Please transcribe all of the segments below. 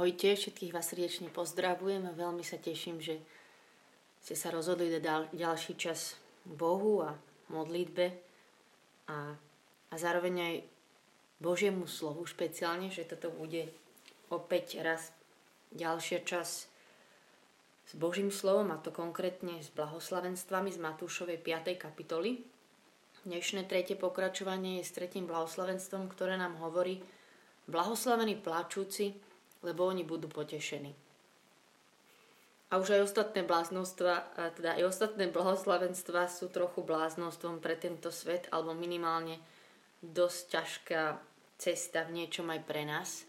Ahojte, všetkých vás srdečne pozdravujem a veľmi sa teším, že ste sa rozhodli dať ďalší čas Bohu a modlitbe a, a zároveň aj Božiemu slovu špeciálne, že toto bude opäť raz ďalšia čas s Božím slovom a to konkrétne s blahoslavenstvami z Matúšovej 5. kapitoly. Dnešné tretie pokračovanie je s tretím blahoslavenstvom, ktoré nám hovorí blahoslavení plačúci, lebo oni budú potešení. A už aj ostatné bláznostva, teda aj ostatné blahoslavenstva sú trochu bláznostvom pre tento svet, alebo minimálne dosť ťažká cesta v niečom aj pre nás.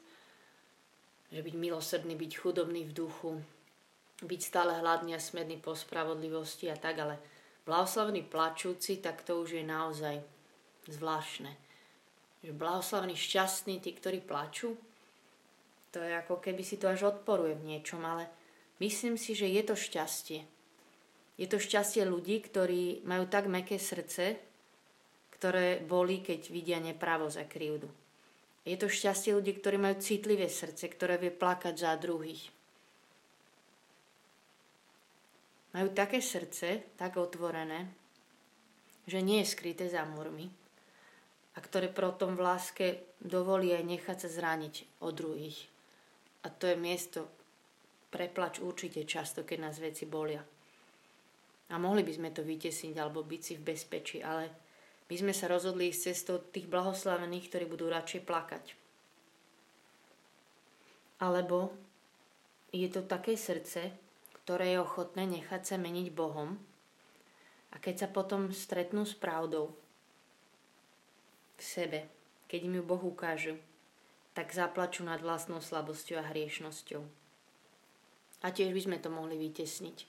Že byť milosrdný, byť chudobný v duchu, byť stále hladný a smedný po spravodlivosti a tak, ale blahoslavení plačúci, tak to už je naozaj zvláštne. Že blahoslavení šťastní, tí, ktorí plačú, to je ako keby si to až odporuje v niečom, ale myslím si, že je to šťastie. Je to šťastie ľudí, ktorí majú tak meké srdce, ktoré boli, keď vidia nepravosť a krivdu. Je to šťastie ľudí, ktorí majú citlivé srdce, ktoré vie plakať za druhých. Majú také srdce, tak otvorené, že nie je skryté za múrmi a ktoré protom v láske dovolí aj nechať sa zraniť od druhých. A to je miesto preplač určite často, keď nás veci bolia. A mohli by sme to vytesniť alebo byť si v bezpečí, ale my sme sa rozhodli ísť cestou tých blahoslavených, ktorí budú radšej plakať. Alebo je to také srdce, ktoré je ochotné nechať sa meniť Bohom a keď sa potom stretnú s pravdou v sebe, keď im ju Boh ukáže, tak zaplačú nad vlastnou slabosťou a hriešnosťou. A tiež by sme to mohli vytesniť.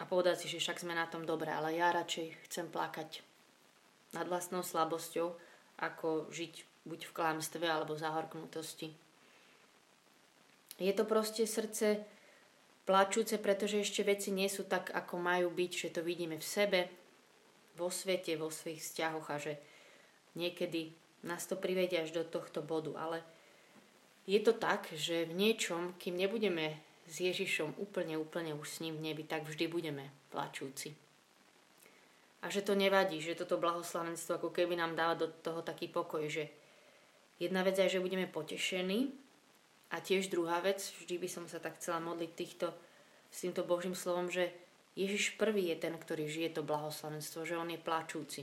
A povedať si, že však sme na tom dobré, ale ja radšej chcem plakať nad vlastnou slabosťou, ako žiť buď v klamstve alebo zahorknutosti. Je to proste srdce plačúce, pretože ešte veci nie sú tak, ako majú byť, že to vidíme v sebe, vo svete, vo svojich vzťahoch a že niekedy nás to privedie až do tohto bodu. Ale je to tak, že v niečom, kým nebudeme s Ježišom úplne, úplne už s ním v nebi, tak vždy budeme plačúci. A že to nevadí, že toto blahoslavenstvo ako keby nám dáva do toho taký pokoj, že jedna vec je, že budeme potešení a tiež druhá vec, vždy by som sa tak chcela modliť týchto, s týmto Božím slovom, že Ježiš prvý je ten, ktorý žije to blahoslavenstvo, že on je plačúci.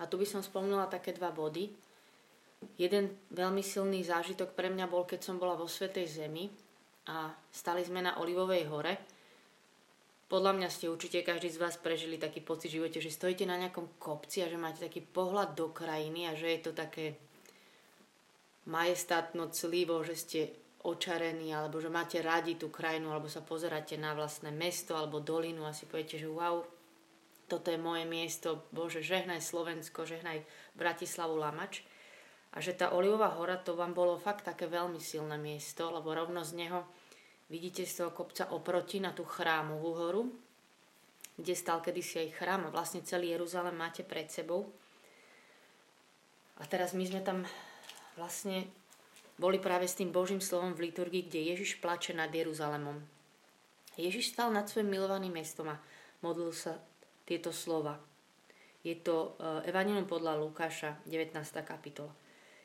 A tu by som spomnula také dva body. Jeden veľmi silný zážitok pre mňa bol, keď som bola vo Svetej Zemi a stali sme na Olivovej hore. Podľa mňa ste určite každý z vás prežili taký pocit v živote, že stojíte na nejakom kopci a že máte taký pohľad do krajiny a že je to také majestátno clivo, že ste očarení alebo že máte radi tú krajinu alebo sa pozeráte na vlastné mesto alebo dolinu a si poviete, že wow, toto je moje miesto, Bože, žehnaj Slovensko, žehnaj Bratislavu Lamač. A že tá Olivová hora, to vám bolo fakt také veľmi silné miesto, lebo rovno z neho vidíte z toho kopca oproti na tú chrámovú horu, kde stal kedysi aj chrám a vlastne celý Jeruzalem máte pred sebou. A teraz my sme tam vlastne boli práve s tým Božím slovom v liturgii, kde Ježiš plače nad Jeruzalemom. Ježiš stal nad svojim milovaným mestom a modlil sa tieto slova. Je to e, Evangelium podľa Lukáša, 19. kapitola.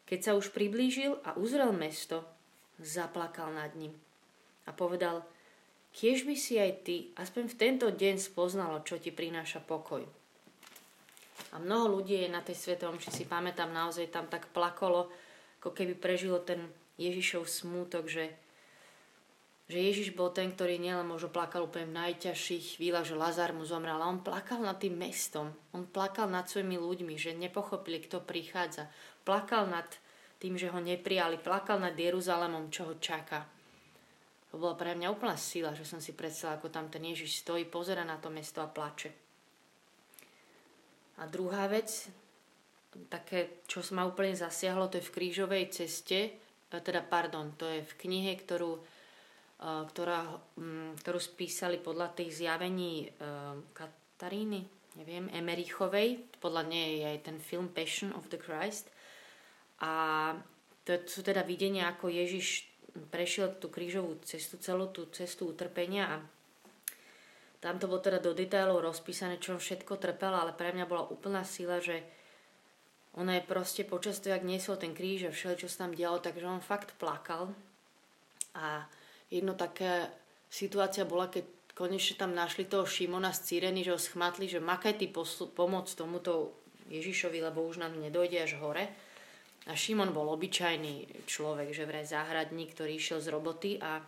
Keď sa už priblížil a uzrel mesto, zaplakal nad ním a povedal, kiež by si aj ty aspoň v tento deň spoznalo, čo ti prináša pokoj. A mnoho ľudí je na tej svetom, či si pamätám, naozaj tam tak plakolo, ako keby prežilo ten Ježišov smútok, že že Ježiš bol ten, ktorý nielen možno plakal úplne v najťažších chvíľach, že Lazar mu zomrel, ale on plakal nad tým mestom. On plakal nad svojimi ľuďmi, že nepochopili, kto prichádza. Plakal nad tým, že ho neprijali. Plakal nad Jeruzalemom, čo ho čaká. To bola pre mňa úplná sila, že som si predstavila, ako tam ten Ježiš stojí, pozera na to mesto a plače. A druhá vec, také, čo ma úplne zasiahlo, to je v krížovej ceste, teda pardon, to je v knihe, ktorú ktorá, mm, ktorú spísali podľa tých zjavení Kataríny, neviem, Emerichovej. Podľa nej je aj ten film Passion of the Christ. A to sú teda videnia, ako Ježiš prešiel tú krížovú cestu, celú tú cestu utrpenia a tam to bolo teda do detailov rozpísané, čo všetko trpela, ale pre mňa bola úplná sila, že ona je proste počas toho, ak niesol ten kríž a všetko, čo sa tam dialo, takže on fakt plakal. A jedno taká situácia bola, keď konečne tam našli toho Šimona z Círeny, že ho schmatli, že makaj ty posl- pomoc tomuto Ježišovi, lebo už nám nedojde až hore. A Šimon bol obyčajný človek, že vraj záhradník, ktorý išiel z roboty a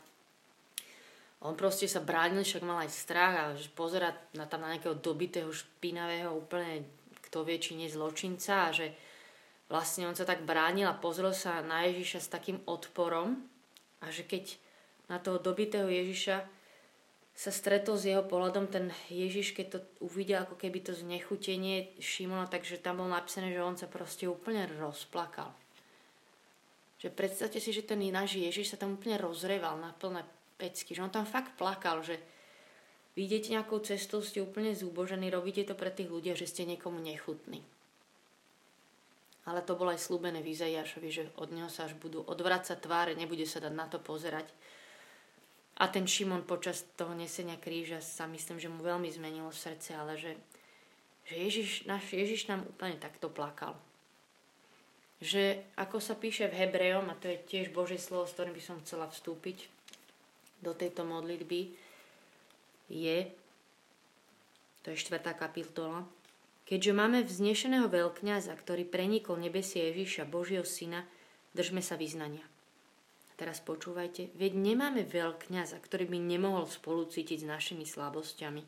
on proste sa bránil, však mal aj strach a pozerať na tam na nejakého dobitého, špinavého, úplne kto vie, či nie zločinca a že vlastne on sa tak bránil a pozrel sa na Ježiša s takým odporom a že keď na toho dobitého Ježiša sa stretol s jeho pohľadom, ten Ježiš, keď to uvidel ako keby to znechutenie Šimona, takže tam bol napísané, že on sa proste úplne rozplakal. Že predstavte si, že ten náš Ježiš sa tam úplne rozreval na plné pecky, že on tam fakt plakal, že vy idete nejakou cestou, ste úplne zúbožení, robíte to pre tých ľudí, že ste niekomu nechutní. Ale to bolo aj slúbené v že od neho sa až budú odvracať tváre, nebude sa dať na to pozerať. A ten Šimon počas toho nesenia kríža sa myslím, že mu veľmi zmenilo srdce, ale že, že Ježiš, náš Ježiš nám úplne takto plakal. Že ako sa píše v Hebrejom, a to je tiež Božie slovo, s ktorým by som chcela vstúpiť, do tejto modlitby je, to je štvrtá kapitola, keďže máme vznešeného veľkňaza, ktorý prenikol nebesie Ježíša, Božieho syna, držme sa vyznania. Teraz počúvajte, veď nemáme veľkňaza, ktorý by nemohol spolu cítiť s našimi slabosťami.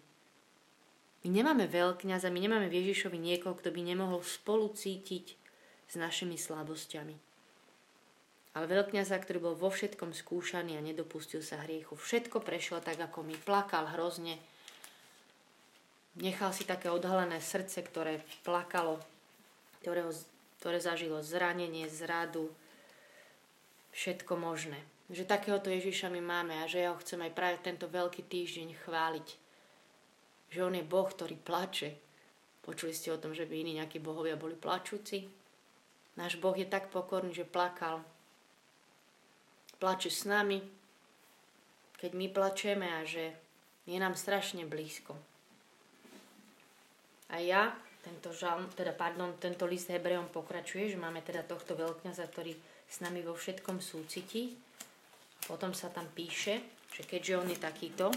My nemáme veľkňaza, my nemáme Ježišovi niekoho, kto by nemohol spolu cítiť s našimi slabosťami ale veľkňaza, ktorý bol vo všetkom skúšaný a nedopustil sa hriechu. Všetko prešlo tak, ako mi plakal hrozne. Nechal si také odhalené srdce, ktoré plakalo, ktoré, ktoré zažilo zranenie, zradu, všetko možné. Že takéhoto Ježiša my máme a že ja ho chcem aj práve tento veľký týždeň chváliť. Že on je Boh, ktorý plače. Počuli ste o tom, že by iní nejakí bohovia boli plačúci? Náš Boh je tak pokorný, že plakal plače s nami, keď my plačeme a že je nám strašne blízko. A ja, tento, žal, teda, pardon, tento list Hebrejom pokračuje, že máme teda tohto veľkňaza, ktorý s nami vo všetkom súcití. Potom sa tam píše, že keďže on je takýto,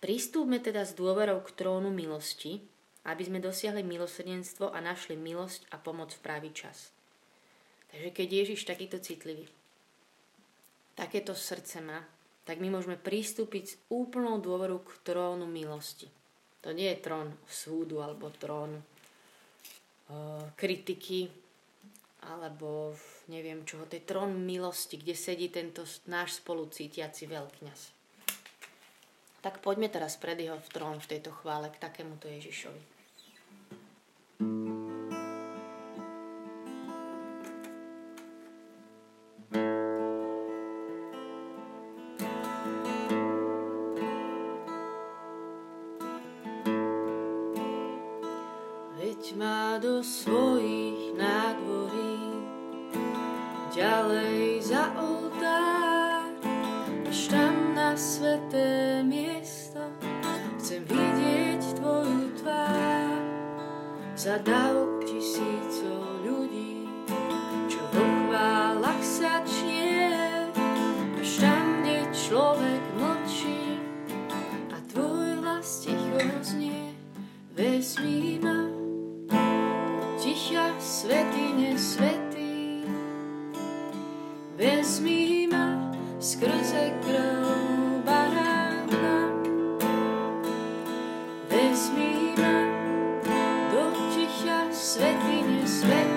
pristúpme teda s dôverou k trónu milosti, aby sme dosiahli milosrdenstvo a našli milosť a pomoc v pravý čas. Takže keď Ježiš takýto citlivý, takéto srdce má, tak my môžeme pristúpiť s úplnou dôverou k trónu milosti. To nie je trón súdu alebo trón uh, kritiky alebo neviem čoho. To je trón milosti, kde sedí tento náš spolucítiaci veľkňaz. Tak poďme teraz pred jeho trón v tejto chvále k takémuto Ježišovi. nesmíme, do ticha svetine svet.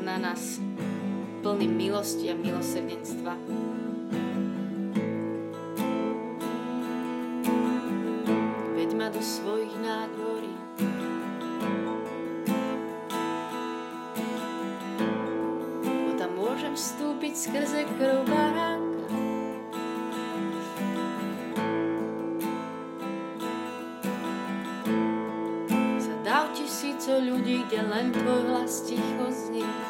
Na nás plný milosti a milosrdenstva. Veď ma do svojich nádvorí. Bo tam môžem vstúpiť skrze krv baránka. Za dav tisíco ľudí, kde len tvoj hlas ticho znie.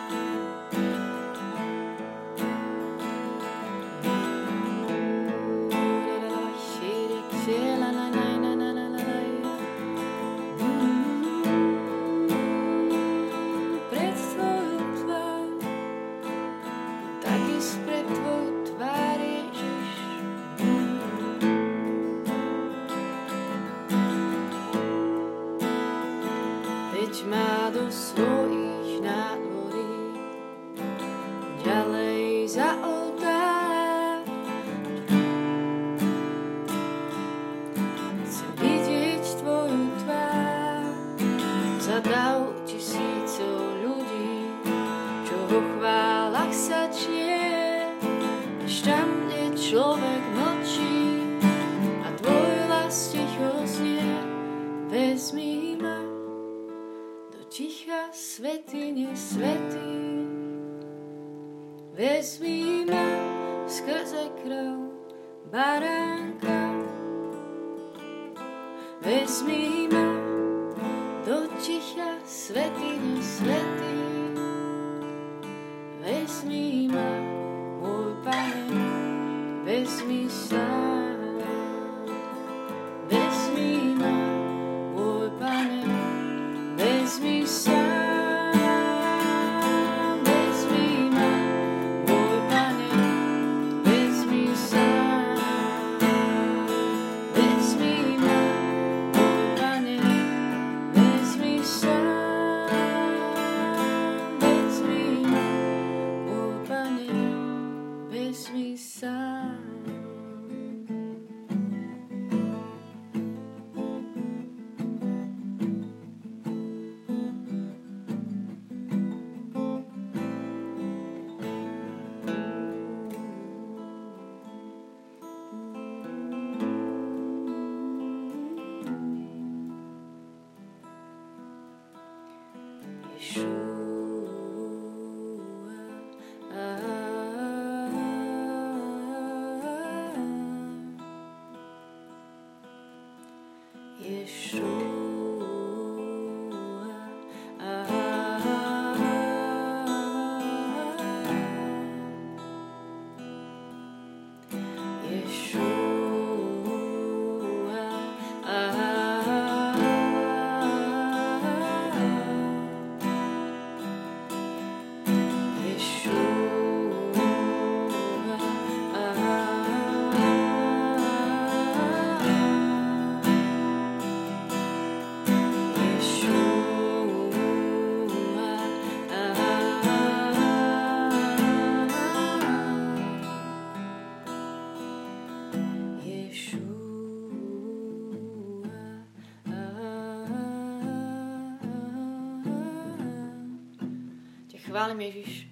Chválim Ježiš,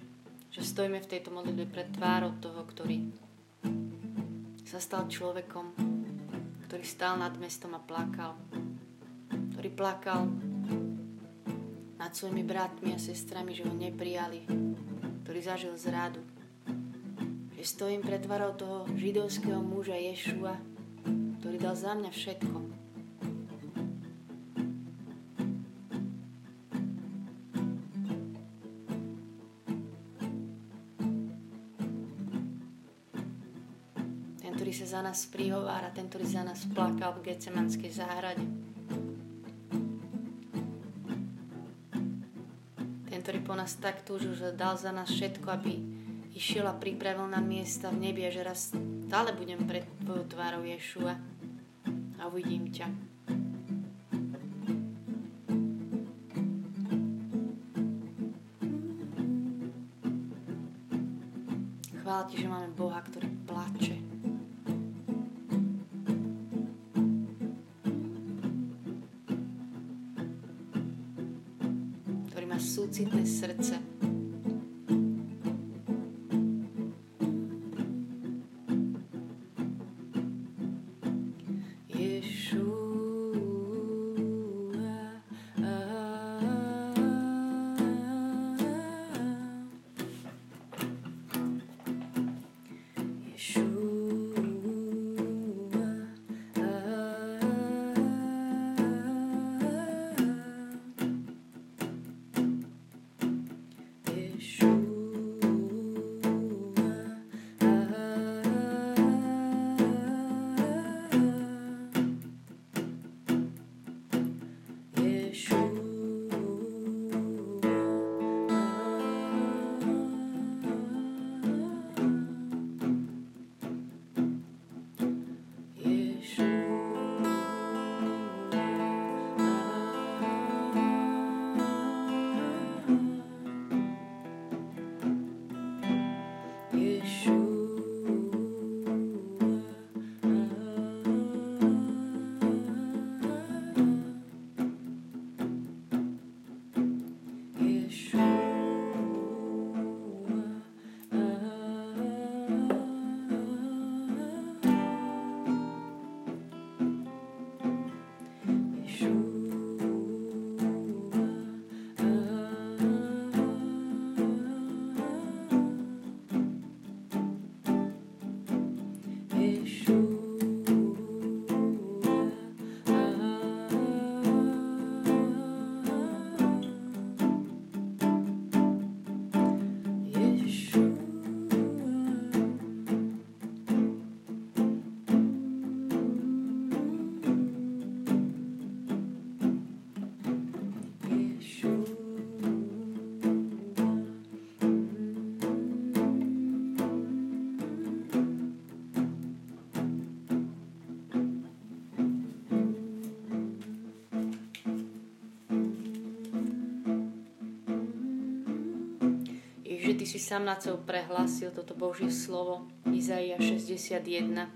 že stojíme v tejto modlitbe pred tvárou toho, ktorý sa stal človekom, ktorý stál nad mestom a plakal, ktorý plakal nad svojimi bratmi a sestrami, že ho neprijali, ktorý zažil zradu. Že stojím pred tvárou toho židovského muža Ješua, ktorý dal za mňa všetko. Za nás prihovára, ten, ktorý za nás plakal v Gecemanskej záhrade. Ten, ktorý po nás tak túžil, že dal za nás všetko, aby išiel a pripravil nám miesta v nebi a že raz stále budem pred tvojou tvárou Ješua a uvidím ťa. Si sám nad sebou prehlásil toto Božie slovo Izaia 61, 1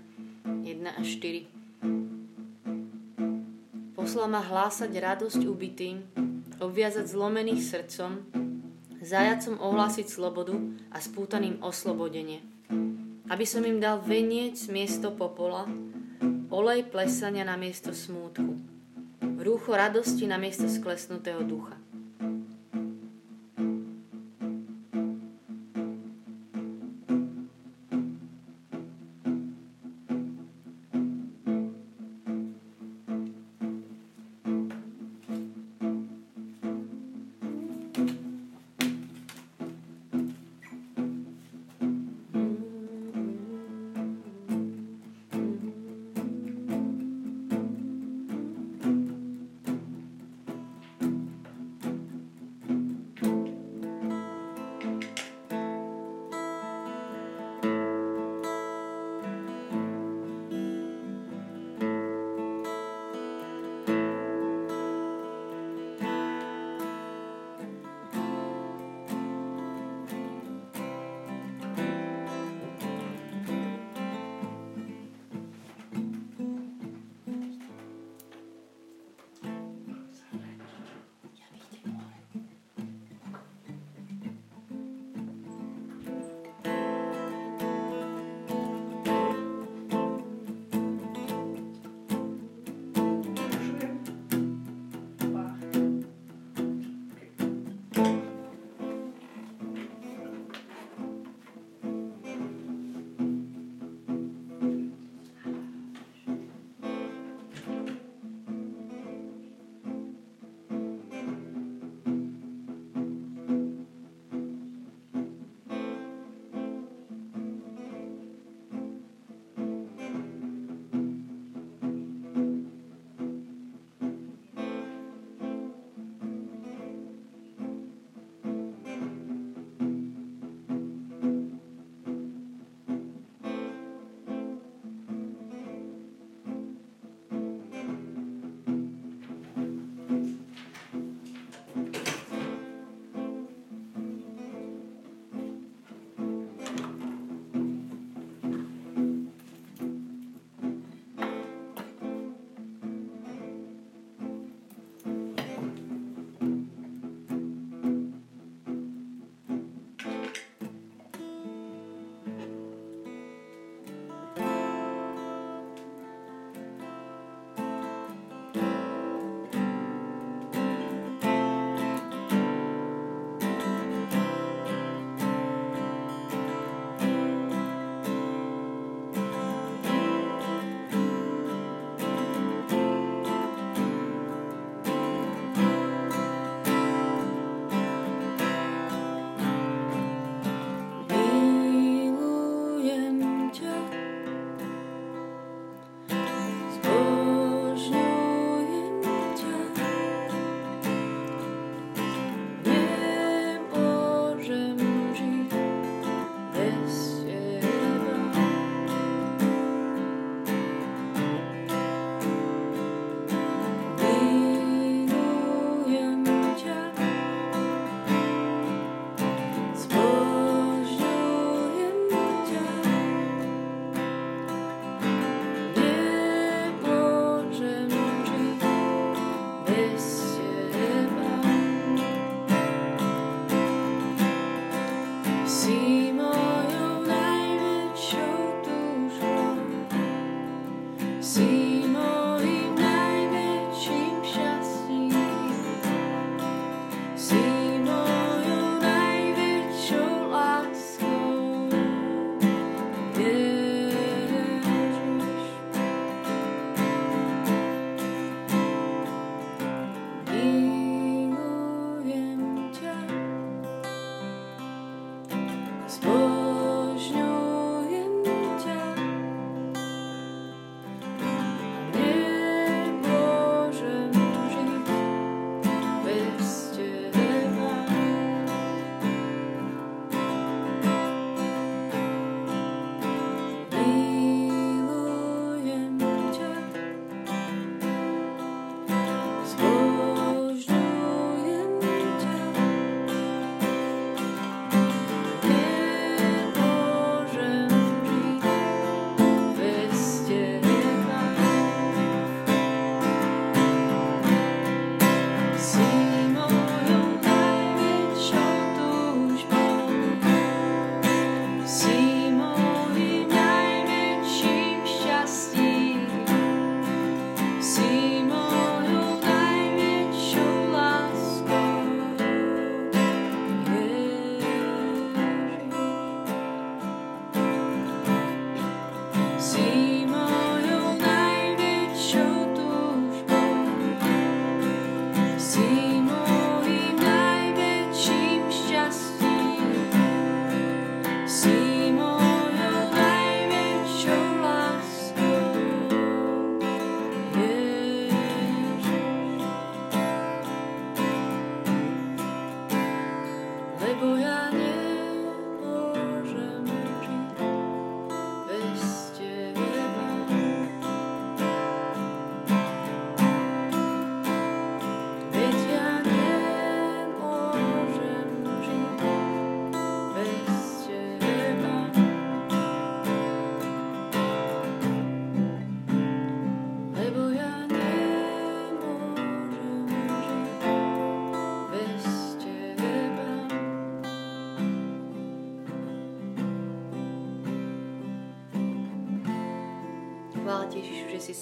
a 4. Poslal ma hlásať radosť ubitým, obviazať zlomených srdcom, zajacom ohlásiť slobodu a spútaným oslobodenie. Aby som im dal veniec miesto popola, olej plesania na miesto smútku, rúcho radosti na miesto sklesnutého ducha.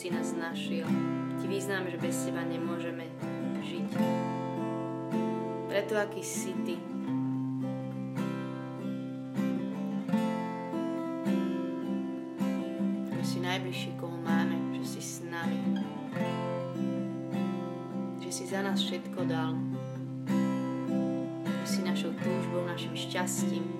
Si nás našiel. Ti význam, že bez teba nemôžeme žiť. Preto, aký si ty, že si najbližší, koho máme, že si s nami, že si za nás všetko dal, že si našou túžbou, našim šťastím,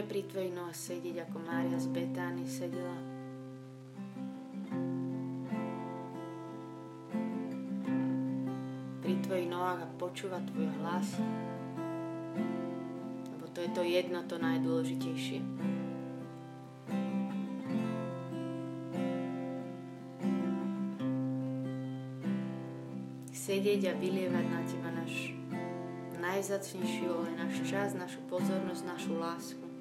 pri tvojich nohách sedieť, ako Mária z Betány sedela. Pri tvojich nohách a počúva tvoj hlas. Lebo to je to jedno, to najdôležitejšie. Sedieť a vylievať na teba náš najzacnejší olej, náš čas, našu pozornosť, našu lásku.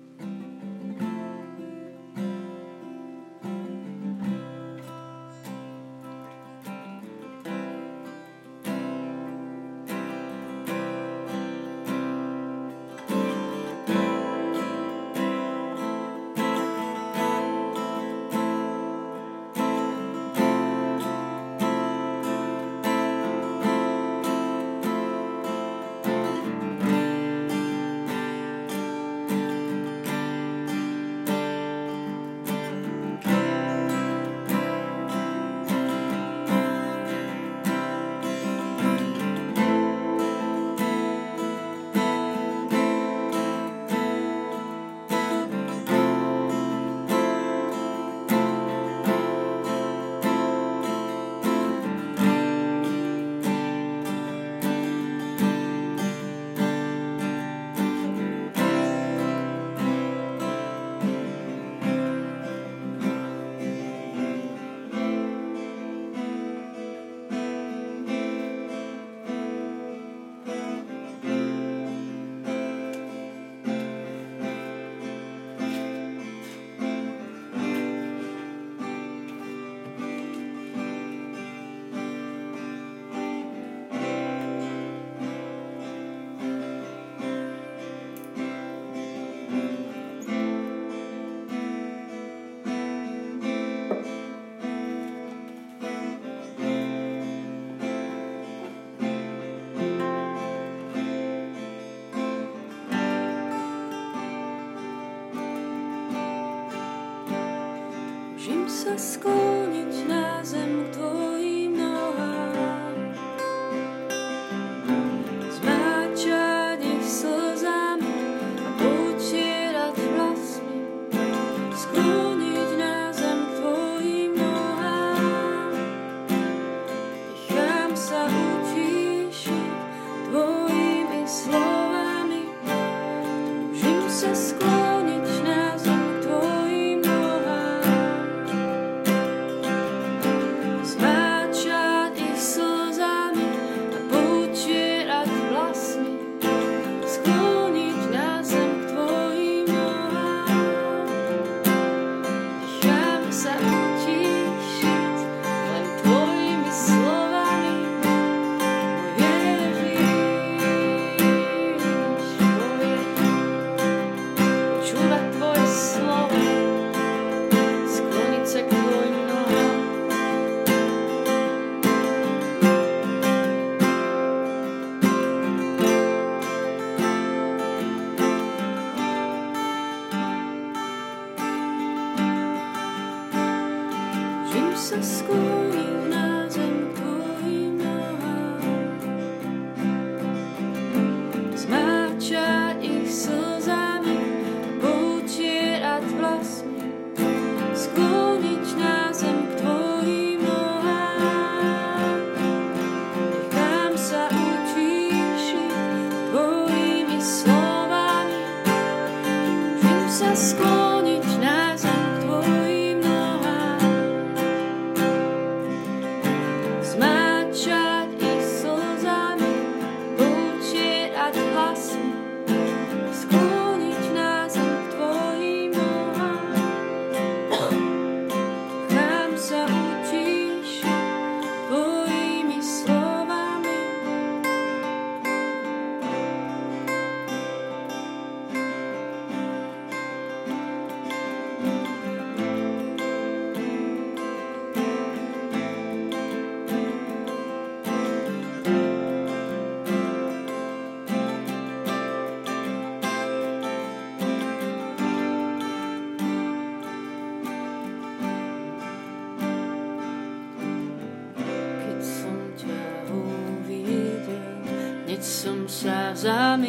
the school.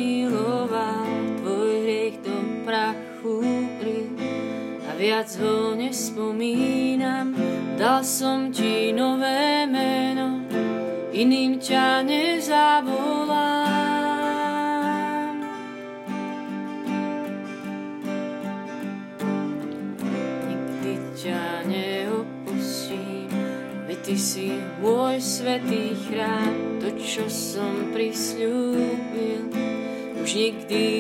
Zamiloval, tvoj hriech do prachu kryl a viac ho nespomínam. Dal som ti nové meno, iným ťa nezavolám. Nikdy ťa neopustím, veď ty si môj svetý chrám, to, čo som prisľúbil už nikdy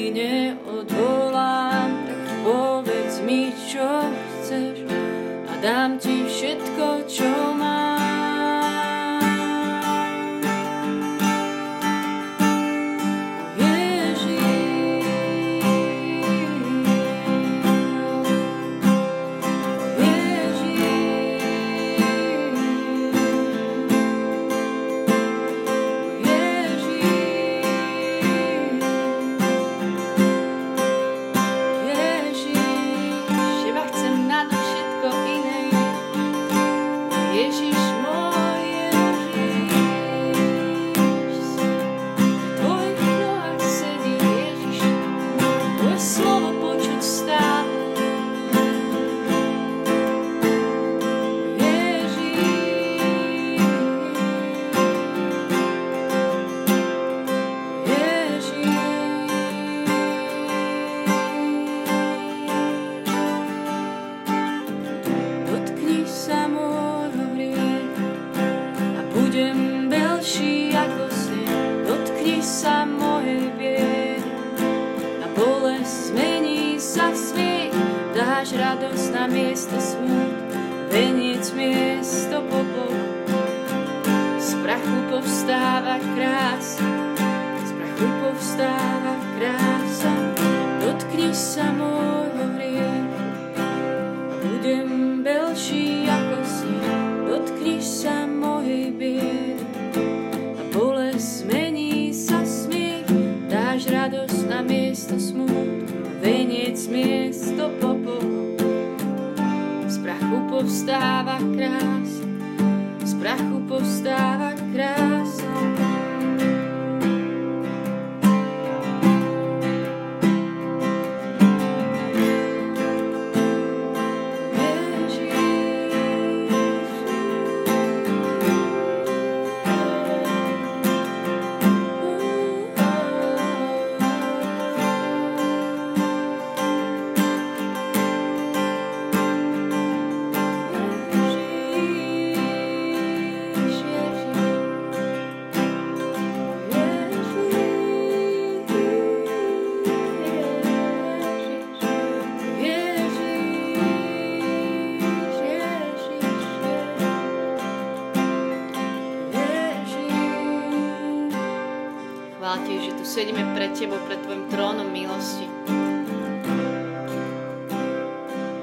pred Tebou, pred Tvojim trónom milosti.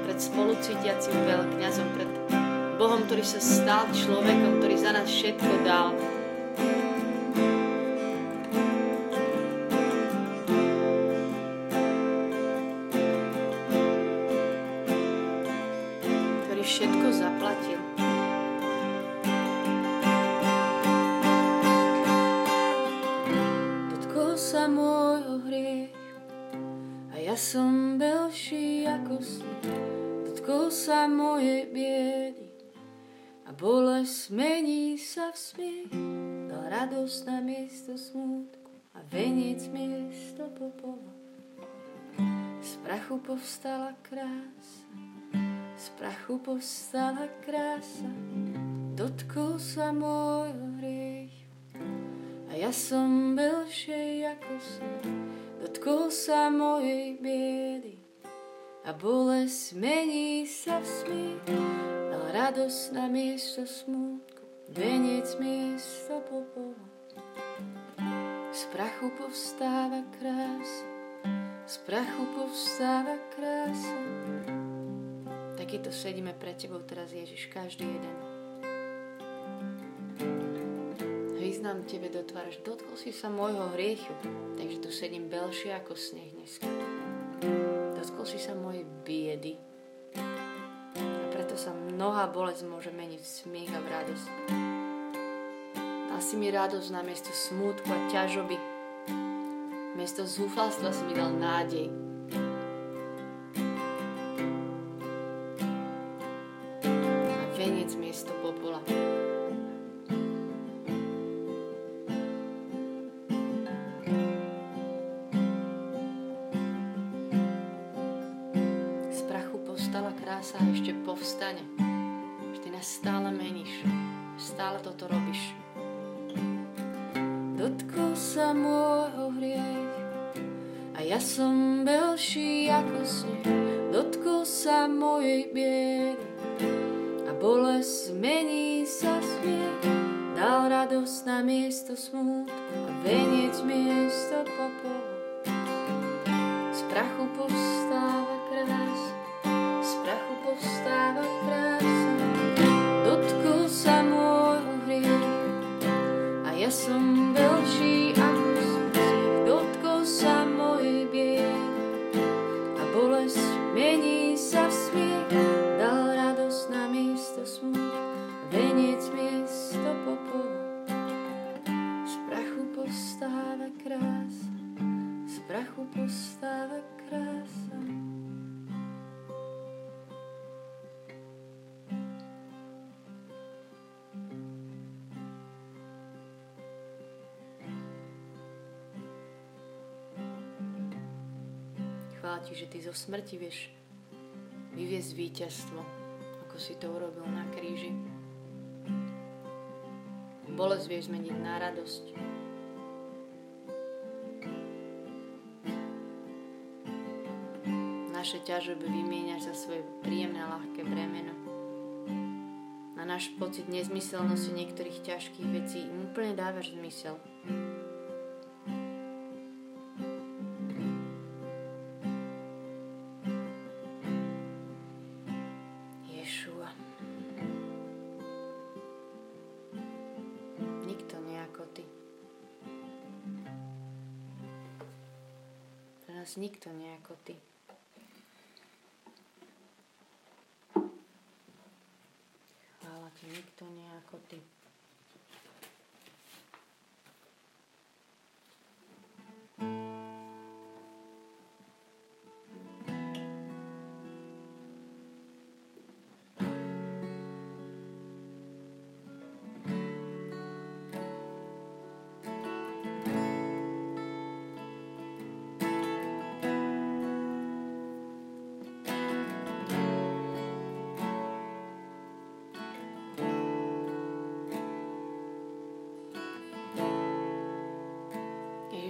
Pred spolucítiacim veľkňazom, pred Bohom, ktorý sa stal človekom, ktorý za nás všetko dal. Radosť na miesto smútku a veniec miesto popola. Z prachu povstala krása, z prachu povstala krása, dotkol sa môjho hriechu. A ja som belšej ako som, dotkol sa mojej biedy. A bolesť mení sa v smiech, dal radosť na miesto smútku veniec miesto popola. Z prachu povstáva krása, z prachu povstáva krása. Takýto sedíme pred Tebou teraz, Ježiš, každý jeden. Význam Tebe do tváraš, dotkol si sa môjho hriechu, takže tu sedím belšie ako sneh dneska. Dotkol si sa mojej biedy, sa mnohá bolesť môže meniť v smiech a v radosť. Dal si mi radosť na miesto smútku a ťažoby. Miesto zúfalstva si mi dal nádej. A veniec miesto popola. Krása ešte povstane. Že ty nás stále meníš. Stále toto robíš. Dotkol sa môjho hriech a ja som belší ako sneh. Dotkol sa mojej biedy a bolesť zmení sa smiech. Dal radosť na miesto smútku a veniec miesto popola. Z prachu povstáva povstáva krása. Dotkol sa môjho hriech a ja som veľší ako smrť. Dotkol sa mojej biedy a bolesť mení sa v smiech. Dal radosť na miesto smútku a veniec miesto popola. Z prachu postáva krása, z prachu postáva krása. Ti, že ty zo smrti vieš vyviesť víťazstvo, ako si to urobil na kríži. Bolesť vieš zmeniť na radosť. Naše ťažoby vymieňaš za svoje príjemné a ľahké bremeno. Na náš pocit nezmyselnosti niektorých ťažkých vecí im úplne dávaš zmysel. Nás nikto nie ako ty.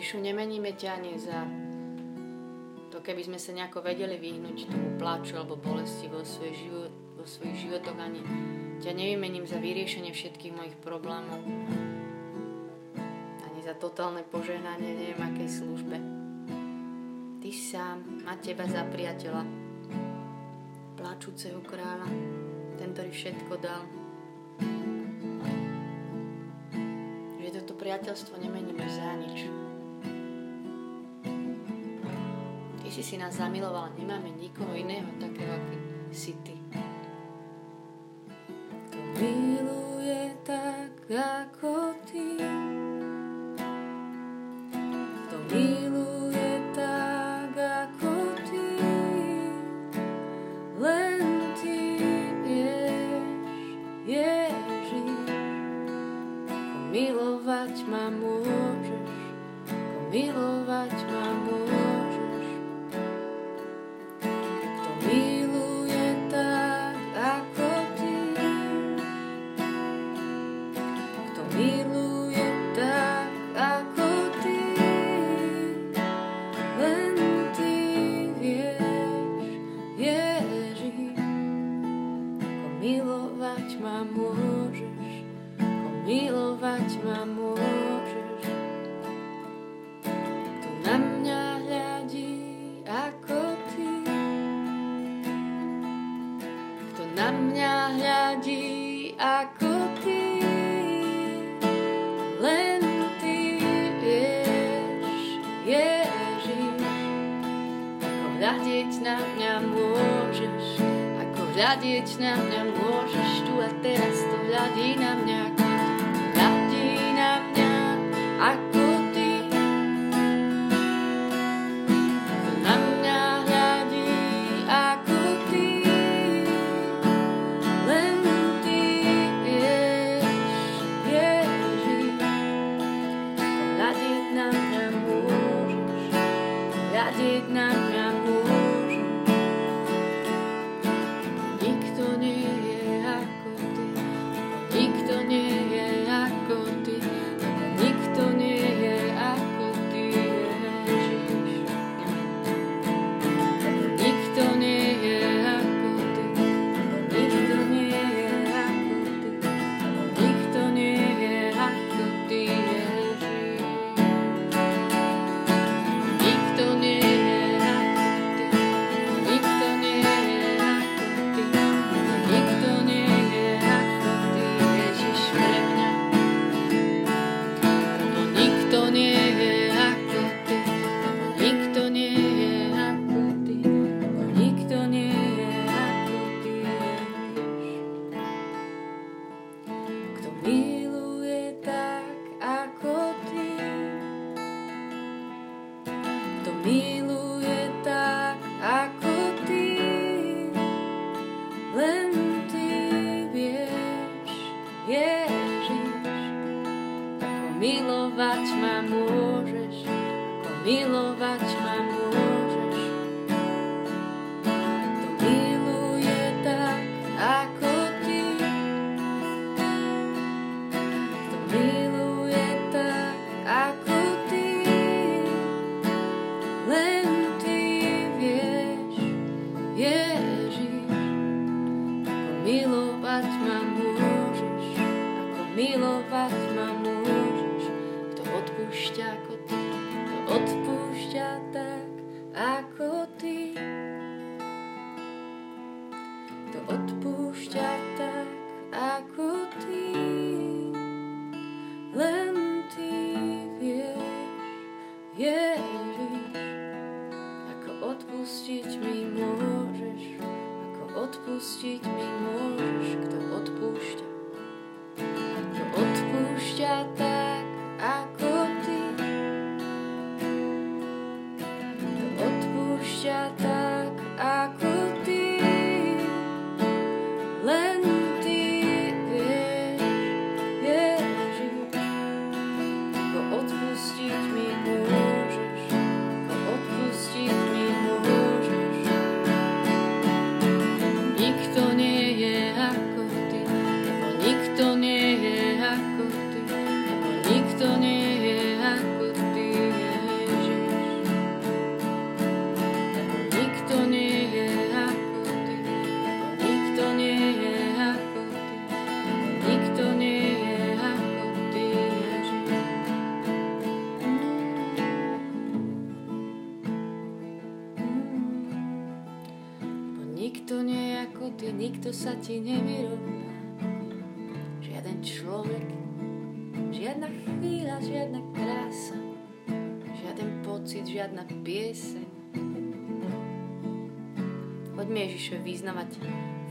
Ježišu, nemeníme ťa ani za to, keby sme sa nejako vedeli vyhnúť tomu pláču alebo bolesti vo, svoj život, vo svojich životoch, ani ťa nevymením za vyriešenie všetkých mojich problémov, ani za totálne požehnanie neviem akej službe. Ty sám má teba za priateľa, pláčúceho kráľa, ten, ktorý všetko dal. Priateľstvo nemeníme za nič. Ty si nás zamiloval, nemáme nikoho iného takého, aký si Ty. Miluje tak, ako Ty. To miluje tak, ako Ty. Len Ty vieš, Ježiš. Milovať ma môžeš, milovať ma môžeš.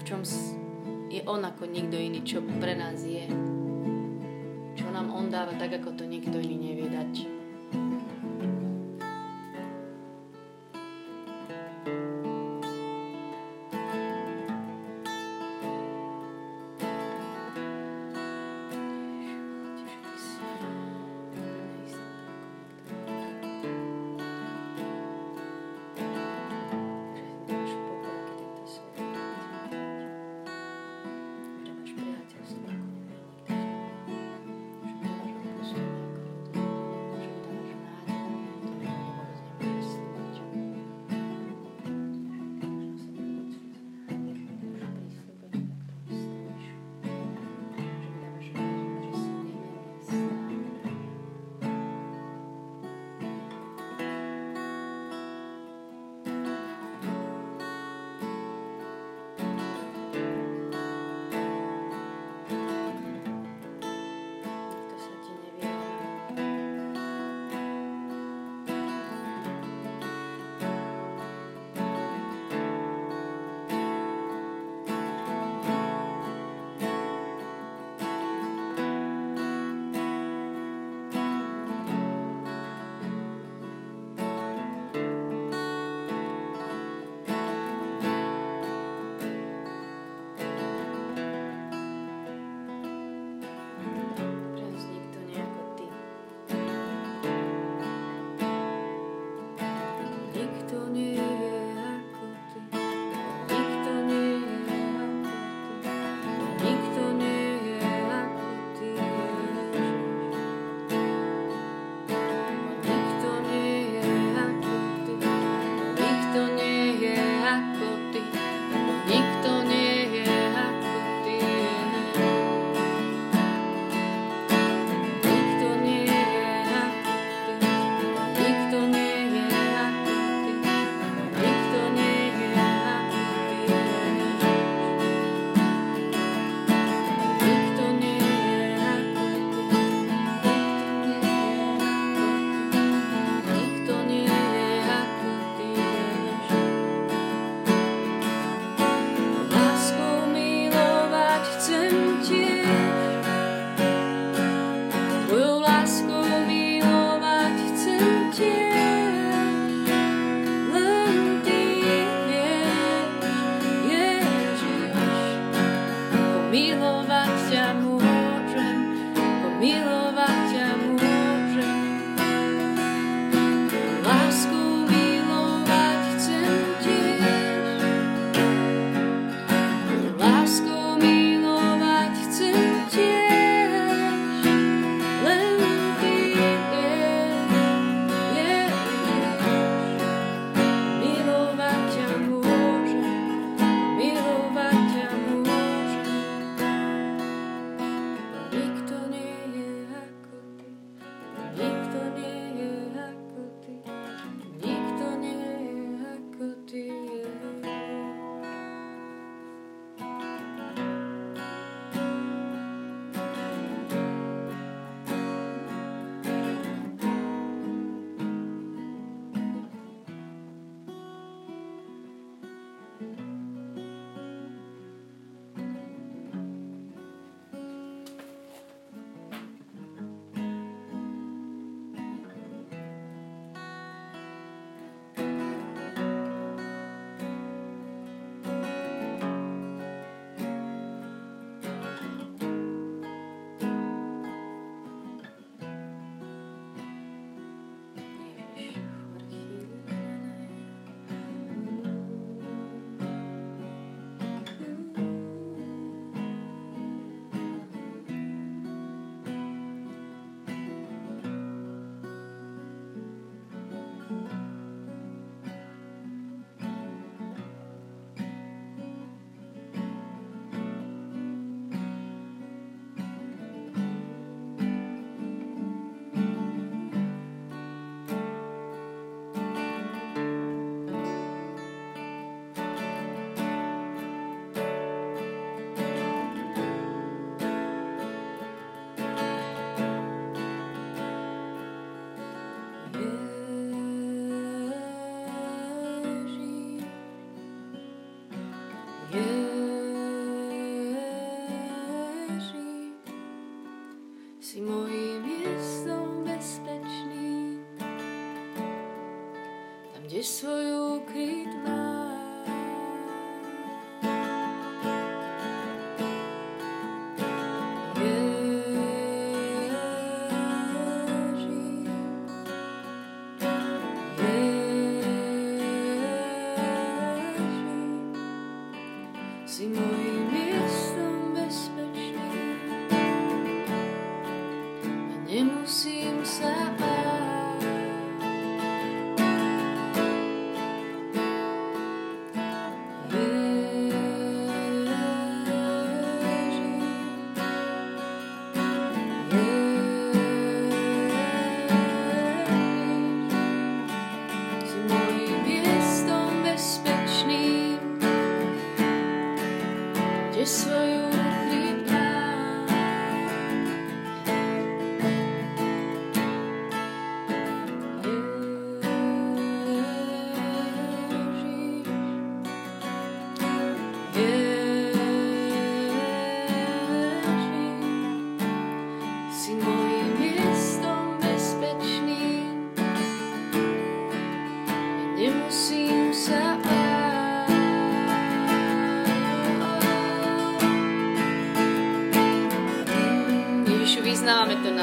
Čom je On ako nikto iný, čo pre nás je. Čo nám On dáva tak, ako to nikto iný nevie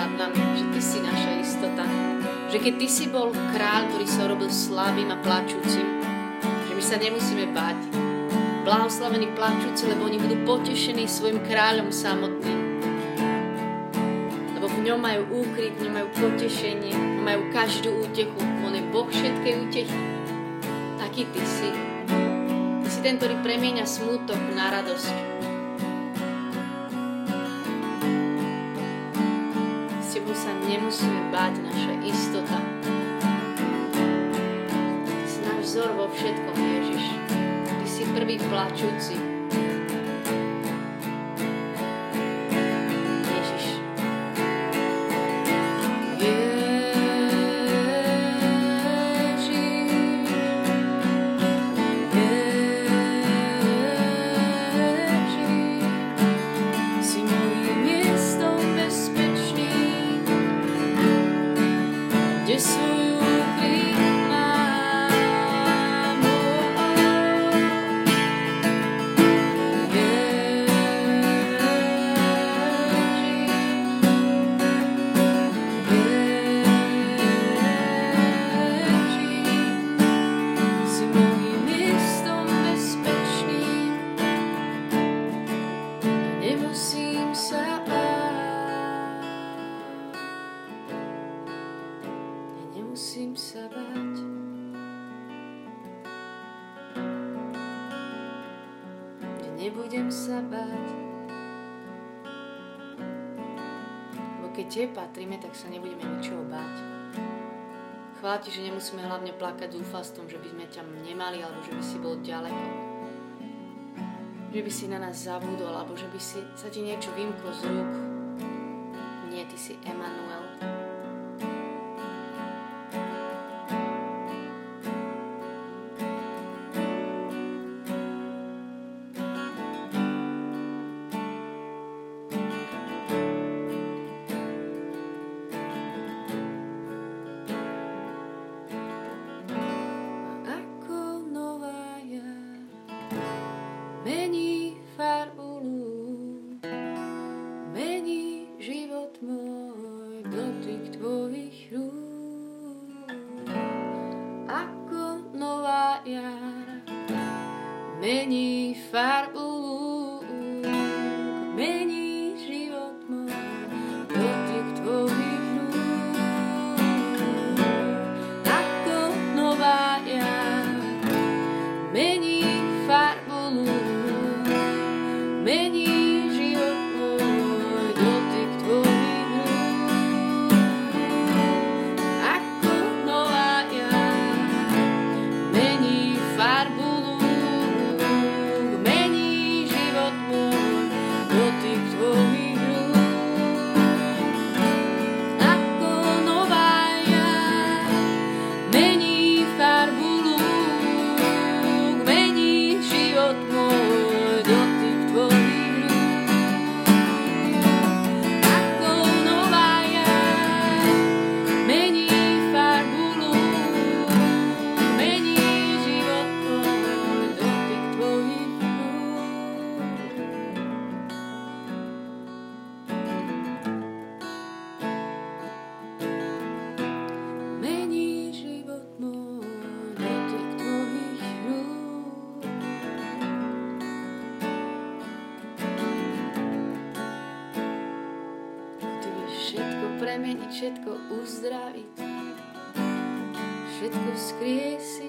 nad nami, že Ty si naša istota. Že keď Ty si bol kráľ, ktorý sa robil slabým a plačúcim, že my sa nemusíme báť. Blahoslavení plačúci, lebo oni budú potešení svojim kráľom samotným. Lebo v ňom majú úkryt, v ňom majú potešenie, majú každú útechu. On je Boh všetkej útechy. Taký Ty si. Ty si ten, ktorý premieňa smútok na radosť. Sa nemusíme báť, naša istota. Ty si náš vzor vo všetkom, Ježiš. Ty si prvý plačúci. Sa nebudeme ničoho báť. Chvála Ti, že nemusíme hlavne plakať zúfalstvom, že by sme ťa nemali, alebo že by si bol ďaleko. Že by si na nás zabudol, alebo že by si, sa ti niečo vymklo z rúk. Nie, Ty si Emanuel. Premeniť, všetko uzdraviť, všetko skriesiť.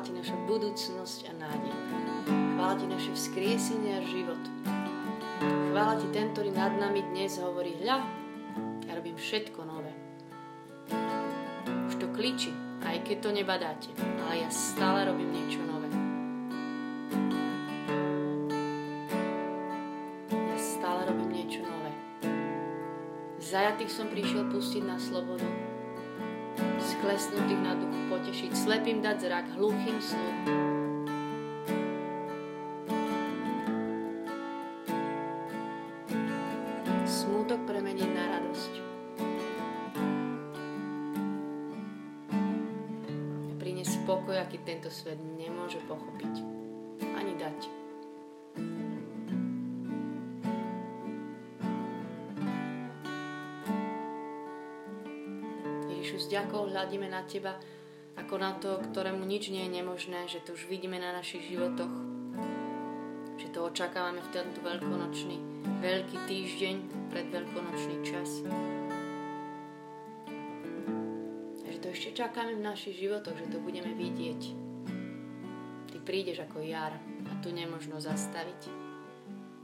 Chvála Ti naša budúcnosť a nádej. Chvála Ti naše vzkriesenie a život. Chvála Ti ten, ktorý nad nami dnes hovorí, hľa, ja robím všetko nové. Už to kliči, aj keď to nebadáte, ale ja stále robím niečo nové. Ja stále robím niečo nové. Zajatých som prišiel pustiť na slobodu, sklesnutých na duchu potešiť, slepým dať zrak, hluchým sluch. Smútok premeniť na radosť. Priniesť pokoj, aký tento svet nemôže pochopiť. Ani dať. Ježišu, s ďakou hľadíme na Teba ako na to, ktorému nič nie je nemožné, že to už vidíme na našich životoch, že to očakávame v tento veľkonočný, veľký týždeň pred veľkonočný čas. A že to ešte čakáme v našich životoch, že to budeme vidieť. Ty prídeš ako jar a tu nemožno zastaviť.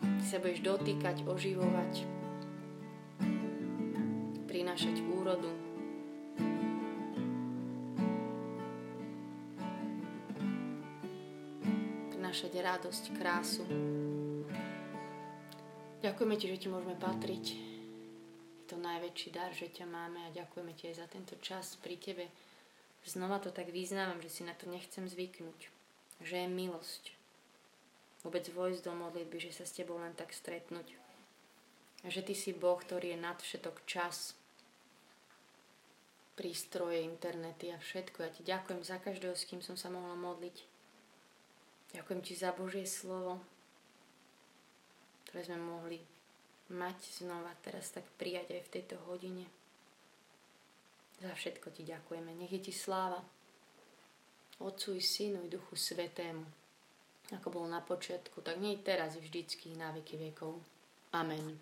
Ty sa budeš dotýkať, oživovať, prinášať úrodu, radosť, krásu. Ďakujeme Ti, že Ti môžeme patriť. Je to najväčší dar, že ťa máme a ďakujeme Ti aj za tento čas pri Tebe. Znova to tak význavam, že si na to nechcem zvyknúť. Že je milosť. Vôbec vojsť do modlitby, že sa s Tebou len tak stretnúť. A že Ty si Boh, ktorý je nad všetok čas, prístroje, internety a všetko. Ja Ti ďakujem za každého, s kým som sa mohla modliť. Ďakujem Ti za Božie slovo, ktoré sme mohli mať znova teraz tak prijať aj v tejto hodine. Za všetko Ti ďakujeme. Nech je Ti sláva. Otcu i Synu i Duchu Svetému. Ako bolo na počiatku, tak nie teraz i vždycky na veky vekov. Amen.